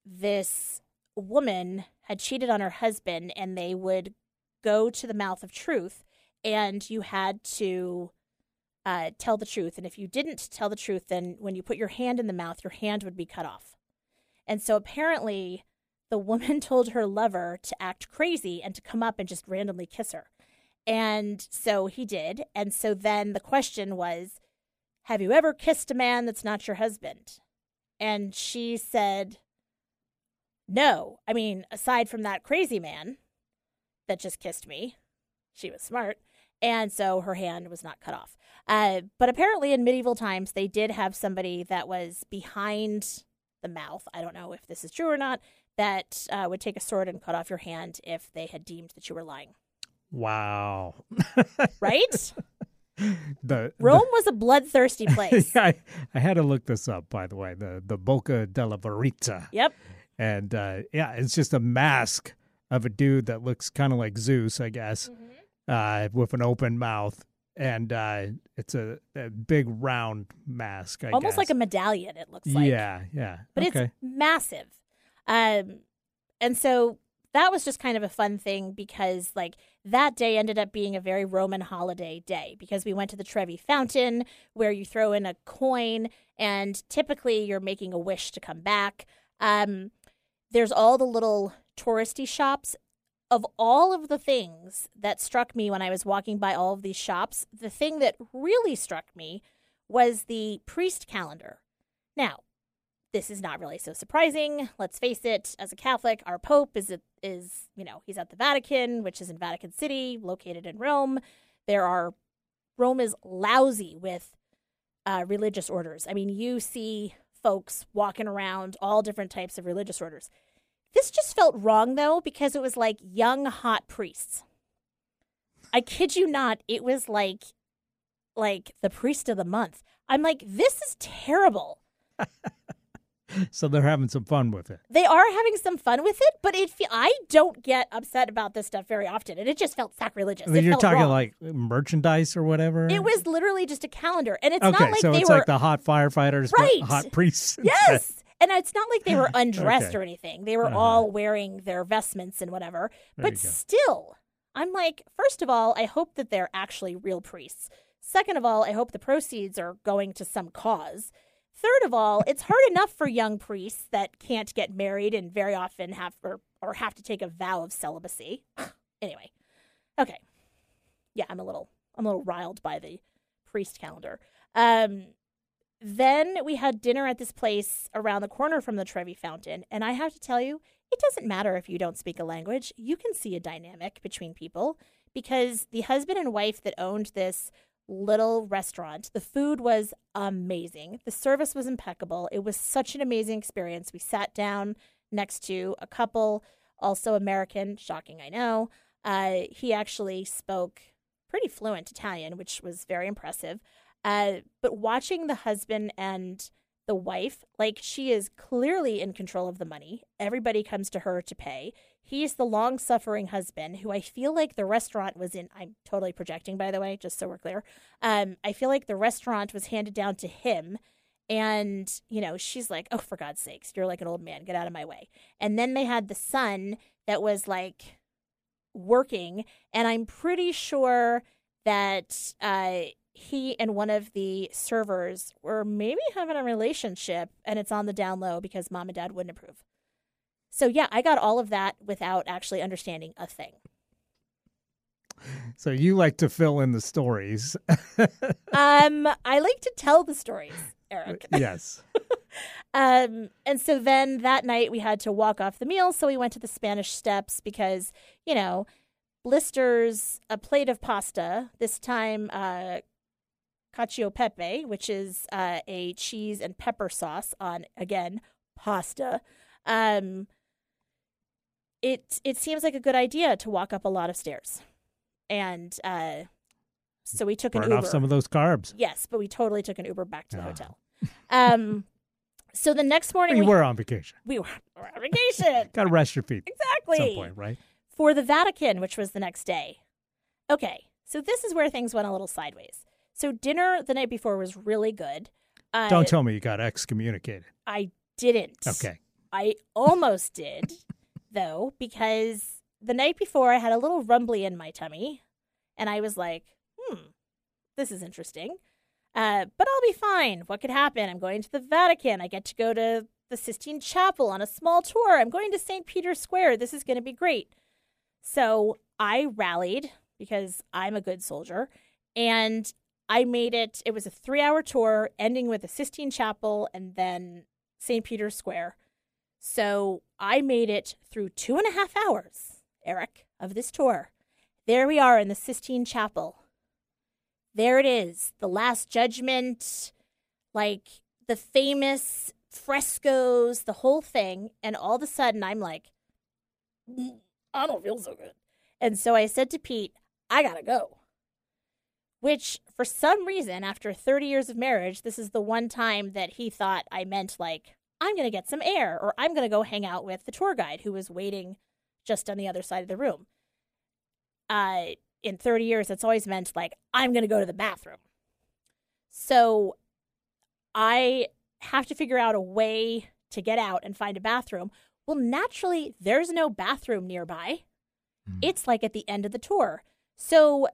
B: this woman had cheated on her husband, and they would go to the mouth of truth and you had to uh, tell the truth. And if you didn't tell the truth, then when you put your hand in the mouth, your hand would be cut off. And so apparently, the woman told her lover to act crazy and to come up and just randomly kiss her. And so he did. And so then the question was Have you ever kissed a man that's not your husband? And she said, No. I mean, aside from that crazy man that just kissed me, she was smart. And so her hand was not cut off. Uh, but apparently, in medieval times, they did have somebody that was behind the mouth. I don't know if this is true or not, that uh, would take a sword and cut off your hand if they had deemed that you were lying.
A: Wow.
B: Right?
A: the
B: Rome was a bloodthirsty place.
A: yeah, I, I had to look this up, by the way. The the Bocca della Verita,
B: Yep.
A: and uh, yeah, it's just a mask of a dude that looks kind of like Zeus, I guess, uh, with an open mouth, and uh, it's a, a big round mask. I
B: Almost like a medallion, it looks like.
A: yeah, yeah.
B: but
A: okay.
B: it's massive. Um, and so that was just kind of a fun thing because like that day ended up being a very Roman holiday day because we went to the Trevi Fountain where you throw in a coin and typically you're making a wish to come back. Um, there's all the little touristy shops. Of all of the things that struck me when I was walking by all of these shops, the thing that really struck me was the priest calendar. Now, this is not really so surprising. Let's face it, as a Catholic, our Pope is is you know he's at the Vatican, which is in Vatican City, located in Rome. There are Rome is lousy with uh, religious orders. I mean, you see folks walking around all different types of religious orders. This just felt wrong though because it was like young hot priests. I kid you not, it was like like the priest of the month. I'm like, this is terrible.
A: so they're having some fun with it.
B: they are having some fun with it, but it fe- I don't get upset about this stuff very often, and it just felt sacrilegious.
A: I mean, you're talking
B: wrong.
A: like merchandise or whatever.
B: it was literally just a calendar, and it's
A: okay.
B: not like
A: so
B: they
A: it's
B: were
A: like the hot firefighters,
B: Right.
A: hot priests.
B: yes, and it's not like they were undressed
A: Okay.
B: or anything. They were
A: Uh-huh.
B: all wearing their vestments and whatever.
A: There
B: but still, I'm like, first of all, I hope that they're actually real priests. Second of all, I hope the proceeds are going to some cause. Third of all, it's hard enough for young priests that can't get married and very often have or, or have to take a vow of celibacy. anyway, okay, yeah, I'm a little I'm a little riled by the priest calendar. Um, then we had dinner at this place around the corner from the Trevi Fountain, and I have to tell you, it doesn't matter if you don't speak a language. You can see a dynamic between people because the husband and wife that owned this little restaurant, the food was amazing. The service was impeccable. It was such an amazing experience. We sat down next to a couple, also American, shocking, I know. Uh, he actually spoke pretty fluent Italian, which was very impressive. Uh, but watching the husband and the wife, like she is clearly in control of the money. Everybody comes to her to pay. He's the long suffering husband who I feel like the restaurant was in. I'm totally projecting, by the way, just so we're clear. Um, I feel like the restaurant was handed down to him. And, you know, she's like, oh, for God's sakes, you're like an old man. Get out of my way. And then they had the son that was like working. And I'm pretty sure that uh, he and one of the servers were maybe having a relationship and it's on the down low because mom and dad wouldn't approve. So yeah, I got all of that without actually understanding a thing.
A: So you like to fill in the stories.
B: um, I like to tell the stories, Eric.
A: yes.
B: um, and so then that night we had to walk off the meal, so we went to the Spanish Steps because you know blisters a plate of pasta. This time, uh, cacio pepe, which is uh, a cheese and pepper sauce on again pasta. Um, it it seems like a good idea to walk up a lot of stairs, and uh, so we took
A: Burn
B: an Uber.
A: off some of those carbs.
B: Yes, but we totally took an Uber back to the
A: Ah.
B: hotel. Um, so the next morning
A: You
B: we
A: were on vacation.
B: we were on vacation.
A: Got to rest your feet
B: exactly
A: at some point, right?
B: for the Vatican, which was the next day. Okay, so this is where things went a little sideways. So dinner the night before was really good. Uh,
A: Don't tell me you got excommunicated.
B: I didn't.
A: Okay.
B: I almost did, though, because the night before I had a little rumbly in my tummy, and I was like, "Hmm, this is interesting." Uh, but I'll be fine. What could happen? I'm going to the Vatican. I get to go to the Sistine Chapel on a small tour. I'm going to St. Peter's Square. This is going to be great. So I rallied because I'm a good soldier, and I made it. It was a three hour tour ending with the Sistine Chapel and then St. Peter's Square. So I made it through two and a half hours, Eric, of this tour. There we are in the Sistine Chapel. There it is, the Last Judgment, like the famous frescoes, the whole thing. And all of a sudden, I'm like, "Mm, I don't feel so good. And so I said to Pete, I gotta go. Which, for some reason, after 30 years of marriage, this is the one time that he thought I meant, like, I'm going to get some air, or I'm going to go hang out with the tour guide who was waiting just on the other side of the room. Uh, in 30 years, it's always meant, like, I'm going to go to the bathroom. So I have to figure out a way to get out and find a bathroom. Well, naturally, there's no bathroom nearby. It's like at the end of the tour. So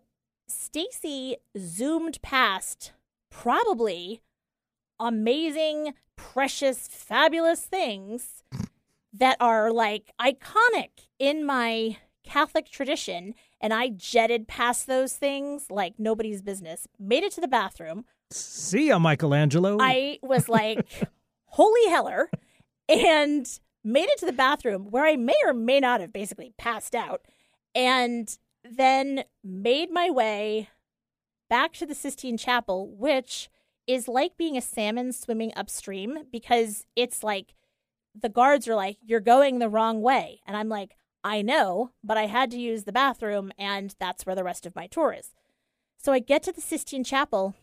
B: Stacy zoomed past probably amazing, precious, fabulous things that are like iconic in my Catholic tradition. And I jetted past those things like nobody's business, made it to the bathroom.
A: See ya, Michelangelo.
B: I was like, holy heller, and made it to the bathroom where I may or may not have basically passed out, and then made my way back to the Sistine Chapel, which is like being a salmon swimming upstream because it's like the guards are like, you're going the wrong way. And I'm like, I know, but I had to use the bathroom, and that's where the rest of my tour is. So I get to the Sistine Chapel,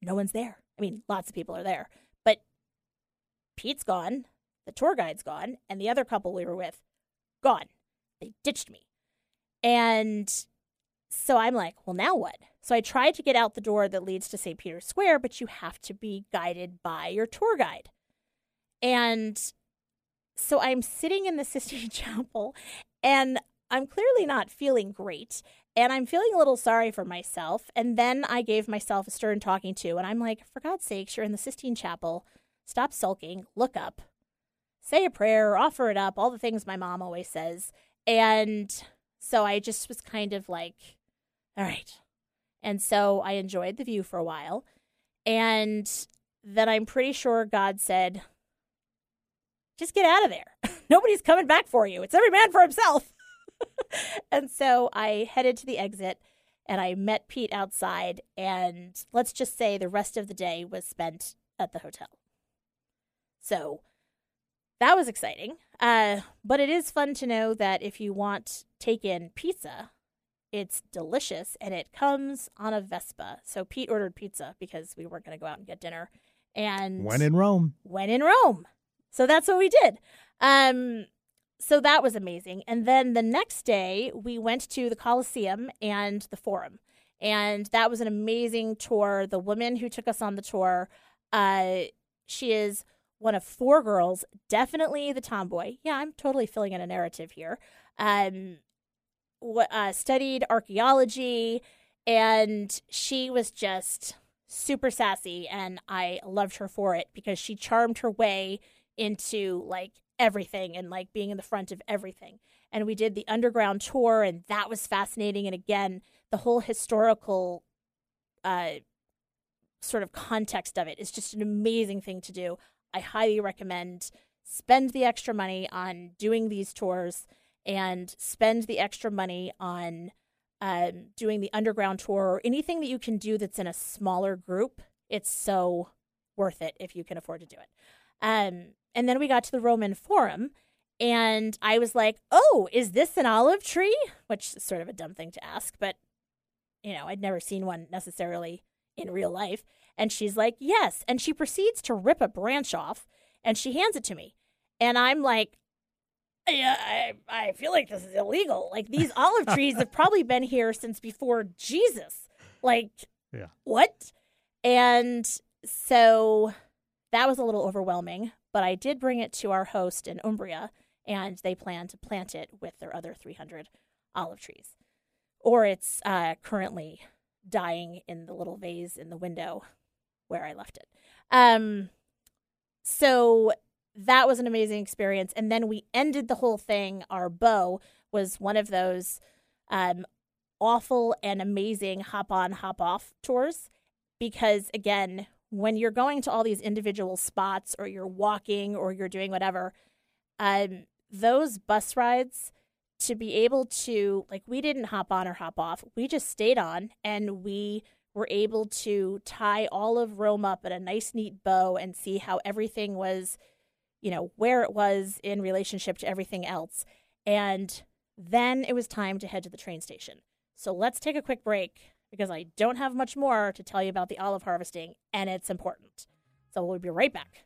B: no one's there. I mean, lots of people are there, but Pete's gone, the tour guide's gone, and the other couple we were with, gone. They ditched me. And so I'm like, well, now what? So I tried to get out the door that leads to St. Peter's Square, but you have to be guided by your tour guide. And so I'm sitting in the Sistine Chapel and I'm clearly not feeling great. And I'm feeling a little sorry for myself. And then I gave myself a stern talking to. And I'm like, for God's sakes, you're in the Sistine Chapel. Stop sulking. Look up. Say a prayer, offer it up, all the things my mom always says. And so I just was kind of like, all right. And so I enjoyed the view for a while. And then I'm pretty sure God said, just get out of there. Nobody's coming back for you. It's every man for himself. and so I headed to the exit and I met Pete outside. And let's just say the rest of the day was spent at the hotel. So that was exciting. Uh, but it is fun to know that if you want take in pizza, it's delicious and it comes on a Vespa. So Pete ordered pizza because we weren't going to go out and get dinner. And
A: When in Rome.
B: when in Rome. So that's what we did. Um, so that was amazing. And then the next day, we went to the Coliseum and the Forum. And that was an amazing tour. The woman who took us on the tour, uh, she is one of four girls, definitely the tomboy. Yeah, I'm totally filling in a narrative here. Um, uh, studied archaeology, and she was just super sassy, and I loved her for it because she charmed her way into like everything and like being in the front of everything. And we did the underground tour, and that was fascinating. And again, the whole historical uh, sort of context of it is just an amazing thing to do. I highly recommend spend the extra money on doing these tours and spend the extra money on um, doing the underground tour or anything that you can do that's in a smaller group. It's so worth it if you can afford to do it. Um, and then we got to the Roman Forum, and I was like, "Oh, is this an olive tree?" Which is sort of a dumb thing to ask, but you know, I'd never seen one necessarily in real life. And she's like, "Yes," and she proceeds to rip a branch off, and she hands it to me, and I'm like, yeah, I, I feel like this is illegal. Like these olive trees have probably been here since before Jesus. Like,
A: Yeah.
B: what? And so that was a little overwhelming, but I did bring it to our host in Umbria, and they plan to plant it with their other 300 olive trees. Or it's uh, currently dying in the little vase in the window where I left it. Um, so that was an amazing experience. And then we ended the whole thing. Our bow was one of those um, awful and amazing hop on, hop off tours. Because again, when you're going to all these individual spots or you're walking or you're doing whatever, um, those bus rides to be able to, like, we didn't hop on or hop off. We just stayed on and we were able to tie all of Rome up in a nice, neat bow and see how everything was you know, where it was in relationship to everything else. And then it was time to head to the train station. So let's take a quick break because I don't have much more to tell you about the olive harvesting, and it's important. So we'll be right back.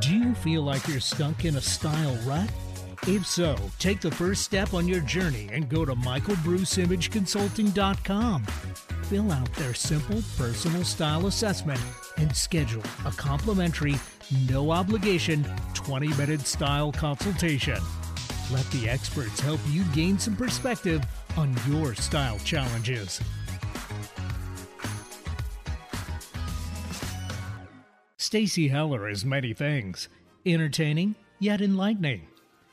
A: Do you feel like you're stuck in a style rut? If so, take the first step on your journey and go to michaelbruceimageconsulting.com. Fill out their simple personal style assessment and schedule a complimentary, no obligation 20 minute style consultation. Let the experts help you gain some perspective on your style challenges. Stacy Heller is many things entertaining, yet enlightening.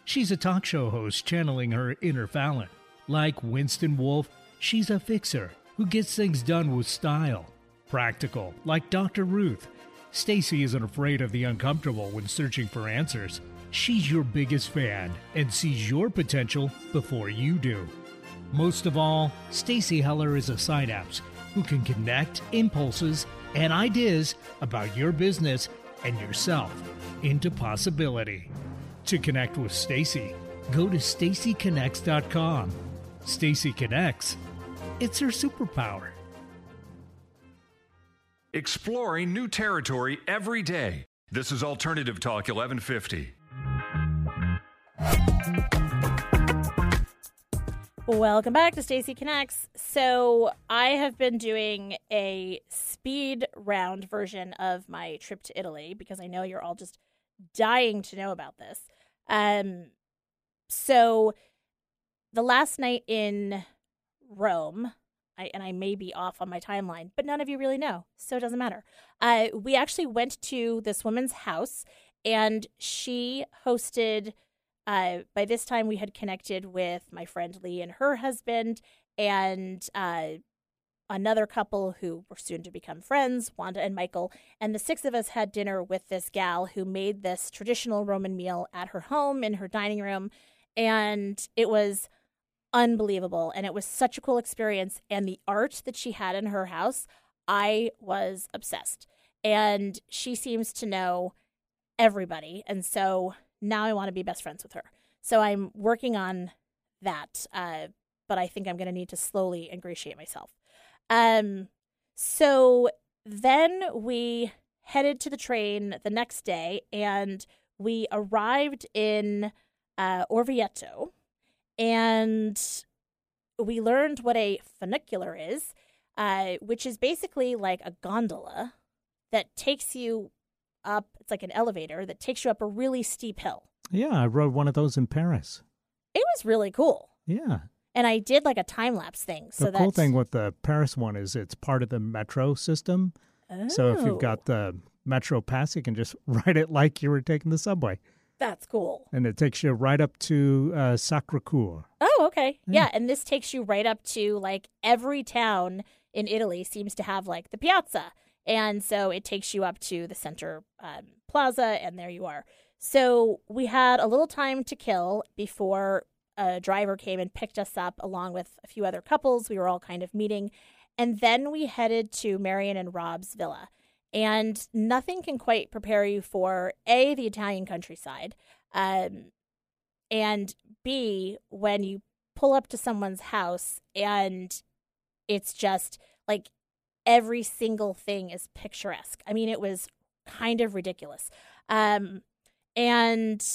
A: She's a talk show host channeling her inner Fallon. Like Winston Wolfe, she's a fixer who gets things done with style. Practical, like Dr. Ruth. Stacy isn't afraid of the uncomfortable when searching for answers. She's your biggest fan and sees your potential before you do. Most of all, Stacy Heller is a synapse who can connect impulses and ideas about your business and yourself into possibility. To connect with Stacy, go to stacyconnects.com. Stacy Connects. It's her superpower.
F: Exploring new territory every day. This is Alternative Talk 1150.
B: Welcome back to Stacy Connects. So, I have been doing a speed round version of my trip to Italy because I know you're all just dying to know about this. Um so the last night in Rome, I, and I may be off on my timeline, but none of you really know, so it doesn't matter. Uh, we actually went to this woman's house, and she hosted. Uh, by this time, we had connected with my friend Lee and her husband, and uh, another couple who were soon to become friends, Wanda and Michael. And the six of us had dinner with this gal who made this traditional Roman meal at her home in her dining room. And it was unbelievable. And it was such a cool experience. And the art that she had in her house, I was obsessed. and she seems to know everybody. And so now I want to be best friends with her. So I'm working on that, uh, but I think I'm going to need to slowly ingratiate myself. Um, so then we headed to the train the next day and we arrived in uh, Orvieto and we learned what a funicular is, uh, which is basically like a gondola that takes you up. It's like an elevator that takes you up a really steep hill.
A: Yeah, I rode one of those in Paris.
B: It was really cool.
A: Yeah.
B: And I did like a time lapse thing. So
A: the cool thing with the Paris one is it's part of the metro system.
B: Oh,
A: So if you've got the metro pass, you can just ride it like you were taking the subway.
B: That's cool.
A: And it takes you right up to uh, Sacre Coeur.
B: Oh, okay.
A: Yeah.
B: Yeah. and this takes you right up to like every town in Italy seems to have like the piazza. And so it takes you up to the center um, plaza, and there you are. So we had a little time to kill before a driver came and picked us up along with a few other couples. We were all kind of meeting. And then we headed to Marion and Rob's villa. And nothing can quite prepare you for A, the Italian countryside, um, and B, when you pull up to someone's house and it's just like every single thing is picturesque. I mean, it was kind of ridiculous. Um, and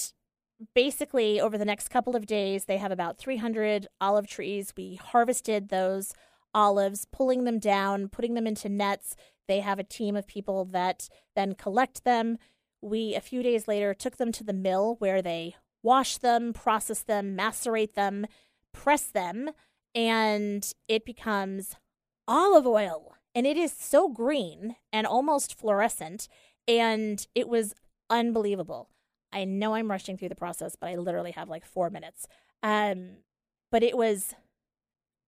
B: basically, over the next couple of days, they have about 300 olive trees. We harvested those olives, pulling them down, putting them into nets. They have a team of people that then collect them. We, a few days later, took them to the mill where they wash them, process them, macerate them, press them, and it becomes olive oil. And it is so green and almost fluorescent. And it was unbelievable. I know I'm rushing through the process, but I literally have like four minutes. Um, but it was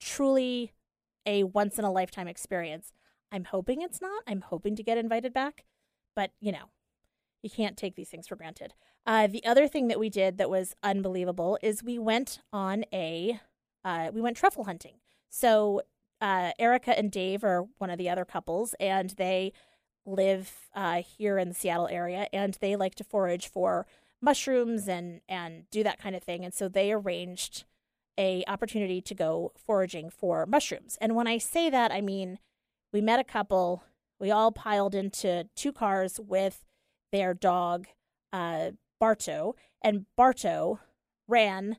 B: truly a once in a lifetime experience. I'm hoping it's not. I'm hoping to get invited back, but you know, you can't take these things for granted. Uh, the other thing that we did that was unbelievable is we went on a uh, we went truffle hunting. So uh, Erica and Dave are one of the other couples, and they live uh, here in the Seattle area, and they like to forage for mushrooms and and do that kind of thing. And so they arranged a opportunity to go foraging for mushrooms. And when I say that, I mean we met a couple. We all piled into two cars with their dog, uh, Barto, and Barto ran,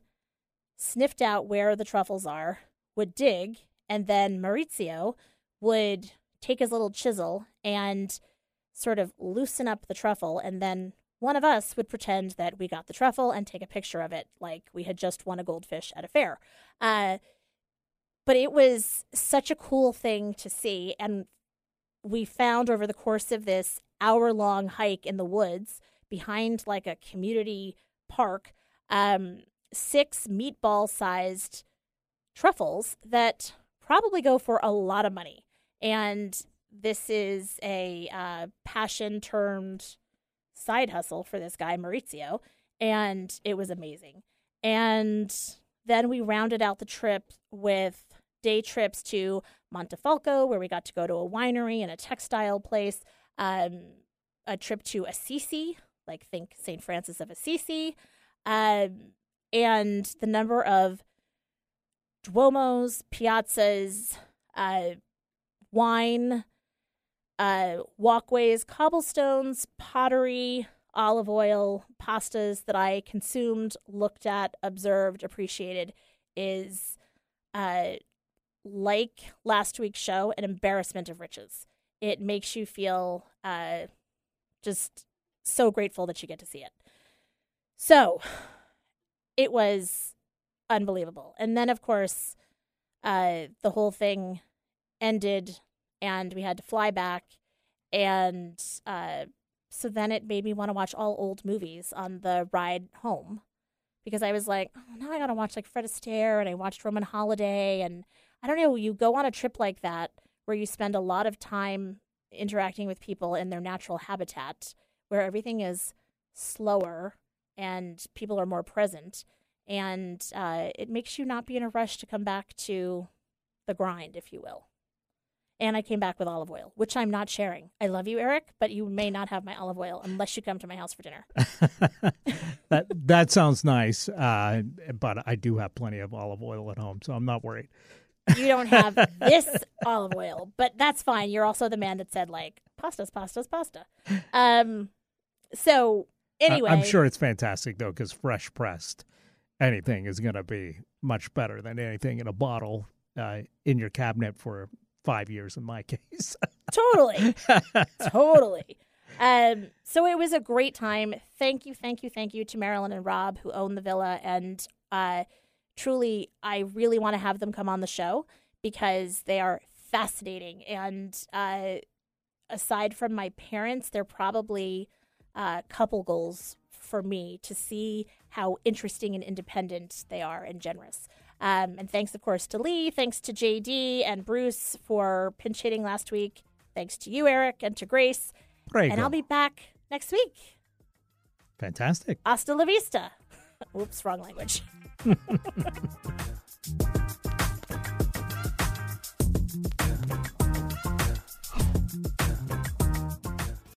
B: sniffed out where the truffles are, would dig, and then Maurizio would take his little chisel and sort of loosen up the truffle, and then one of us would pretend that we got the truffle and take a picture of it like we had just won a goldfish at a fair. Uh, but it was such a cool thing to see. And we found over the course of this hour long hike in the woods behind like a community park um, six meatball sized truffles that probably go for a lot of money. And this is a uh, passion turned side hustle for this guy, Maurizio. And it was amazing. And then we rounded out the trip with day trips to Montefalco, where we got to go to a winery and a textile place, um, a trip to Assisi, like think St. Francis of Assisi, um, and the number of Duomos, piazzas, uh, wine, uh, walkways, cobblestones, pottery, olive oil, pastas that I consumed, looked at, observed, appreciated is uh, like last week's show, an embarrassment of riches. It makes you feel uh, just so grateful that you get to see it. So it was unbelievable. And then, of course, uh, the whole thing ended and we had to fly back. And uh, so then it made me want to watch all old movies on the ride home because I was like, oh, now I got to watch like Fred Astaire and I watched Roman Holiday. And I don't know, you go on a trip like that where you spend a lot of time interacting with people in their natural habitat where everything is slower and people are more present. And uh, it makes you not be in a rush to come back to the grind, if you will. and I came back with olive oil, which I'm not sharing. I love you, Eric, but you may not have my olive oil unless you come to my house for dinner.
A: that that sounds nice, uh, but I do have plenty of olive oil at home, so I'm not worried.
B: You don't have this olive oil, but that's fine. You're also the man that said like pastas, pastas, pasta. Um, so anyway,
A: I, am sure it's fantastic though, because fresh pressed anything is going to be much better than anything in a bottle uh, in your cabinet for five years in my case.
B: totally. totally. Um, so it was a great time. Thank you, thank you, thank you to Marilyn and Rob who own the villa. And uh, truly, I really want to have them come on the show because they are fascinating. And uh, aside from my parents, they're probably uh, couple goals for me to see how interesting and independent they are and generous. Um, and thanks, of course, to Lee. Thanks to JD and Bruce for pinch hitting last week. Thanks to you, Eric, and to Grace.
A: Great.
B: And I'll be back next week.
A: Fantastic.
B: Hasta la vista. Oops, wrong language. ハハハハ!